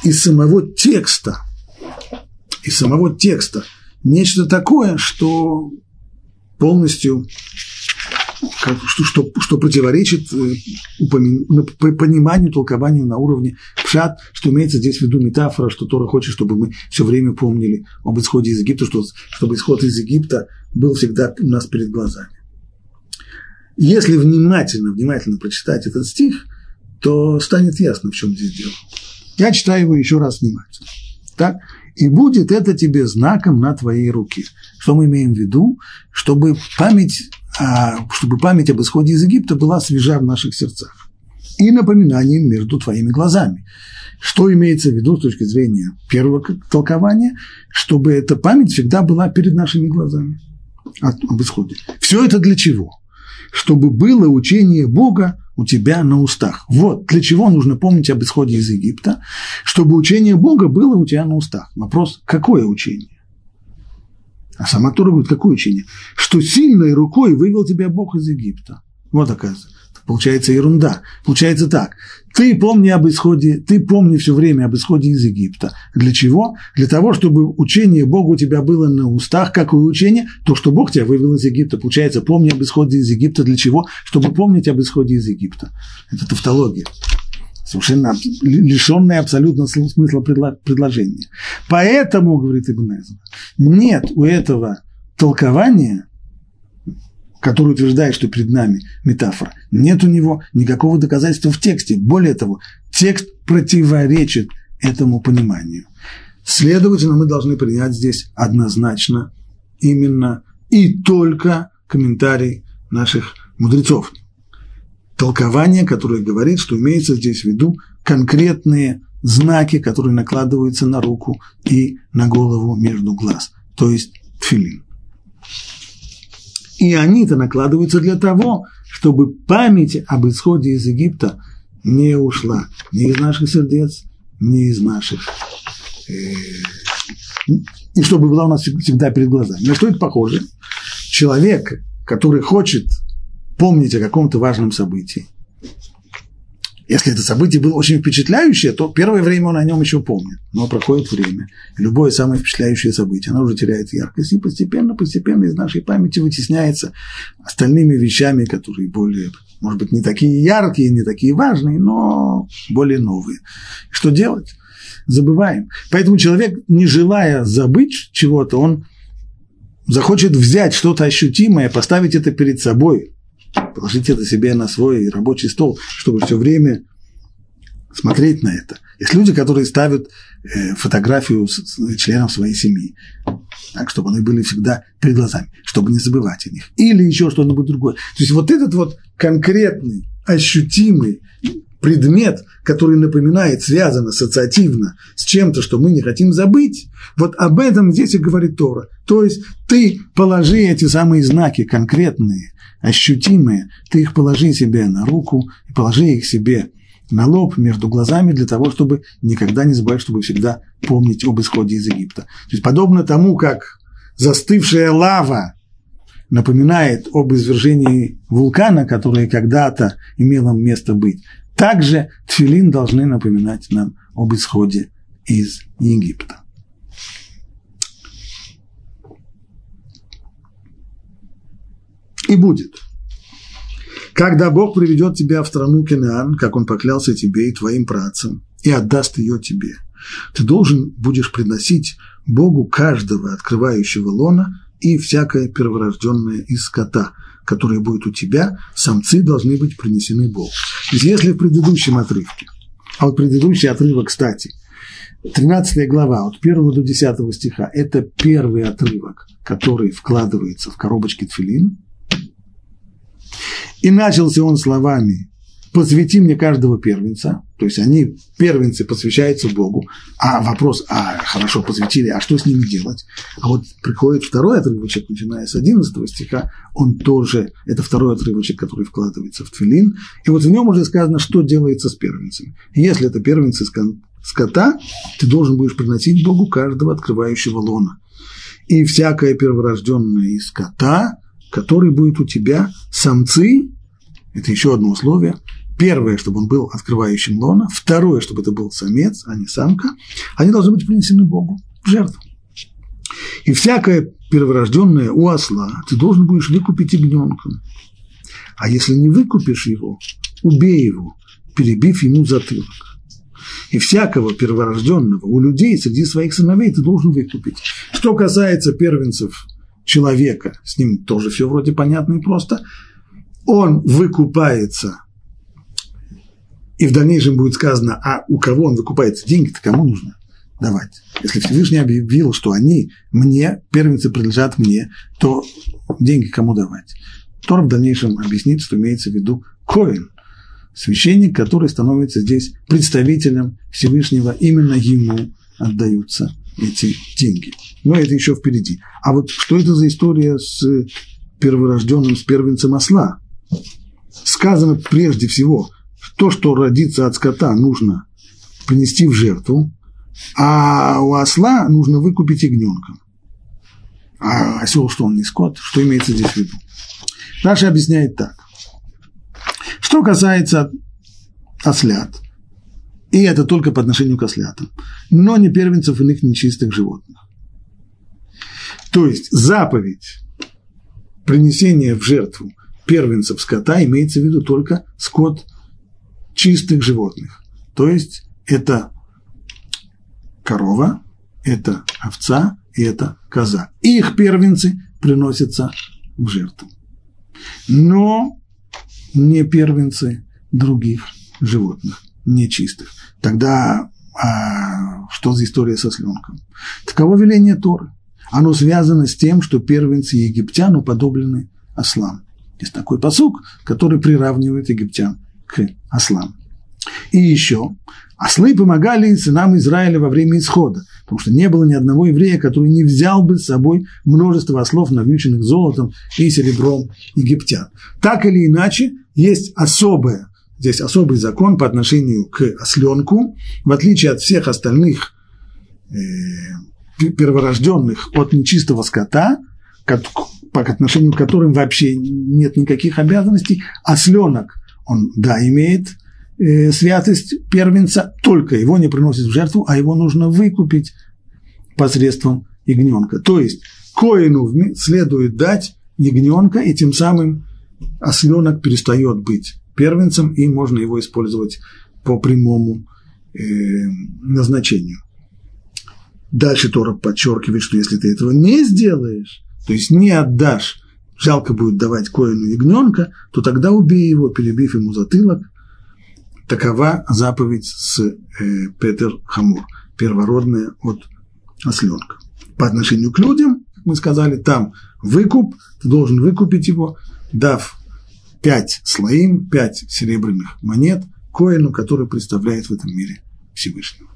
Speaker 1: из самого текста, из самого текста нечто такое, что полностью как, что, что, что противоречит э, упомин, пониманию, толкованию на уровне пшат, что имеется здесь в виду метафора, что Тора хочет, чтобы мы все время помнили об исходе из Египта, что, чтобы исход из Египта был всегда у нас перед глазами. Если внимательно, внимательно прочитать этот стих, то станет ясно, в чем здесь дело. Я читаю его еще раз внимательно. Так? И будет это тебе знаком на твоей руке. Что мы имеем в виду? Чтобы память а, чтобы память об исходе из Египта была свежа в наших сердцах. И напоминанием между твоими глазами. Что имеется в виду с точки зрения первого толкования? Чтобы эта память всегда была перед нашими глазами об исходе. Все это для чего? Чтобы было учение Бога у тебя на устах. Вот для чего нужно помнить об исходе из Египта, чтобы учение Бога было у тебя на устах. Вопрос, какое учение? А сама Тора говорит, какое учение? Что сильной рукой вывел тебя Бог из Египта. Вот оказывается. Получается ерунда. Получается так. Ты помни об исходе, ты помни все время об исходе из Египта. Для чего? Для того, чтобы учение Бога у тебя было на устах. Какое учение? То, что Бог тебя вывел из Египта. Получается, помни об исходе из Египта. Для чего? Чтобы помнить об исходе из Египта. Это тавтология совершенно лишенное абсолютно смысла предложения. Поэтому, говорит Ибн Эзра, нет у этого толкования, которое утверждает, что перед нами метафора, нет у него никакого доказательства в тексте. Более того, текст противоречит этому пониманию. Следовательно, мы должны принять здесь однозначно именно и только комментарий наших мудрецов толкование, которое говорит, что имеется здесь в виду конкретные знаки, которые накладываются на руку и на голову между глаз, то есть тфилин. И они-то накладываются для того, чтобы память об исходе из Египта не ушла ни из наших сердец, ни из наших... Э, и чтобы была у нас всегда перед глазами. На что это похоже? Человек, который хочет помнить о каком-то важном событии. Если это событие было очень впечатляющее, то первое время он о нем еще помнит. Но проходит время. Любое самое впечатляющее событие, оно уже теряет яркость. И постепенно, постепенно из нашей памяти вытесняется остальными вещами, которые более, может быть, не такие яркие, не такие важные, но более новые. Что делать? Забываем. Поэтому человек, не желая забыть чего-то, он захочет взять что-то ощутимое, поставить это перед собой, положить это себе на свой рабочий стол, чтобы все время смотреть на это. Есть люди, которые ставят э, фотографию с, членов своей семьи, так, чтобы они были всегда перед глазами, чтобы не забывать о них. Или еще что-нибудь другое. То есть вот этот вот конкретный, ощутимый, предмет, который напоминает, связан ассоциативно с чем-то, что мы не хотим забыть, вот об этом здесь и говорит Тора. То есть ты положи эти самые знаки конкретные, ощутимые, ты их положи себе на руку положи их себе на лоб между глазами для того, чтобы никогда не забывать, чтобы всегда помнить об исходе из Египта. То есть подобно тому, как застывшая лава напоминает об извержении вулкана, которое когда-то имело место быть, также тфилин должны напоминать нам об исходе из Египта. И будет. Когда Бог приведет тебя в страну Кенеан, как Он поклялся тебе и твоим працам, и отдаст ее тебе, ты должен будешь приносить Богу каждого открывающего лона и всякое перворожденное из скота, которое будет у тебя, самцы должны быть принесены Богу. То есть если в предыдущем отрывке, а вот предыдущий отрывок, кстати, 13 глава, от 1 до 10 стиха, это первый отрывок, который вкладывается в коробочки тфилин, и начался он словами «посвяти мне каждого первенца», то есть они, первенцы, посвящаются Богу, а вопрос, а хорошо, посвятили, а что с ними делать? А вот приходит второй отрывочек, начиная с 11 стиха, он тоже, это второй отрывочек, который вкладывается в Твилин, и вот в нем уже сказано, что делается с первенцами. Если это первенцы скота, ты должен будешь приносить Богу каждого открывающего лона. И всякое перворожденное из скота – который будет у тебя самцы, это еще одно условие, первое, чтобы он был открывающим лона, второе, чтобы это был самец, а не самка, они должны быть принесены Богу в жертву. И всякое перворожденное у осла ты должен будешь выкупить ягненком. А если не выкупишь его, убей его, перебив ему затылок. И всякого перворожденного у людей среди своих сыновей ты должен выкупить. Что касается первенцев человека, с ним тоже все вроде понятно и просто, он выкупается, и в дальнейшем будет сказано, а у кого он выкупается, деньги-то кому нужно давать? Если Всевышний объявил, что они мне, первенцы принадлежат мне, то деньги кому давать? Тор в дальнейшем объяснит, что имеется в виду Коин, священник, который становится здесь представителем Всевышнего, именно ему отдаются эти деньги. Но это еще впереди. А вот что это за история с перворожденным, с первенцем осла? Сказано прежде всего, то, что родится от скота, нужно принести в жертву, а у осла нужно выкупить ягненка. А осел, что он не скот, что имеется здесь в виду? Раша объясняет так. Что касается ослят, и это только по отношению к ослятам, но не первенцев иных нечистых животных. То есть заповедь принесения в жертву первенцев скота имеется в виду только скот чистых животных. То есть это корова, это овца и это коза. Их первенцы приносятся в жертву. Но не первенцы других животных, нечистых. Тогда а, что за история со сленком? Таково веление Торы – оно связано с тем, что первенцы египтян уподоблены ослам. Есть такой посук, который приравнивает египтян к ослам. И еще, ослы помогали сынам Израиля во время исхода, потому что не было ни одного еврея, который не взял бы с собой множество ослов, навьюченных золотом и серебром египтян. Так или иначе, есть особое, здесь особый закон по отношению к осленку, в отличие от всех остальных э, перворожденных от нечистого скота, по отношению к которым вообще нет никаких обязанностей, а сленок, он, да, имеет э, святость первенца, только его не приносит в жертву, а его нужно выкупить посредством ягненка. То есть коину следует дать ягненка, и тем самым осленок перестает быть первенцем, и можно его использовать по прямому э, назначению. Дальше Тора подчеркивает, что если ты этого не сделаешь, то есть не отдашь, жалко будет давать коину ягненка, то тогда убей его, перебив ему затылок. Такова заповедь с э, Петер Хамур, первородная от осленка. По отношению к людям, как мы сказали, там выкуп, ты должен выкупить его, дав пять слоим, пять серебряных монет, Коину, который представляет в этом мире Всевышнего.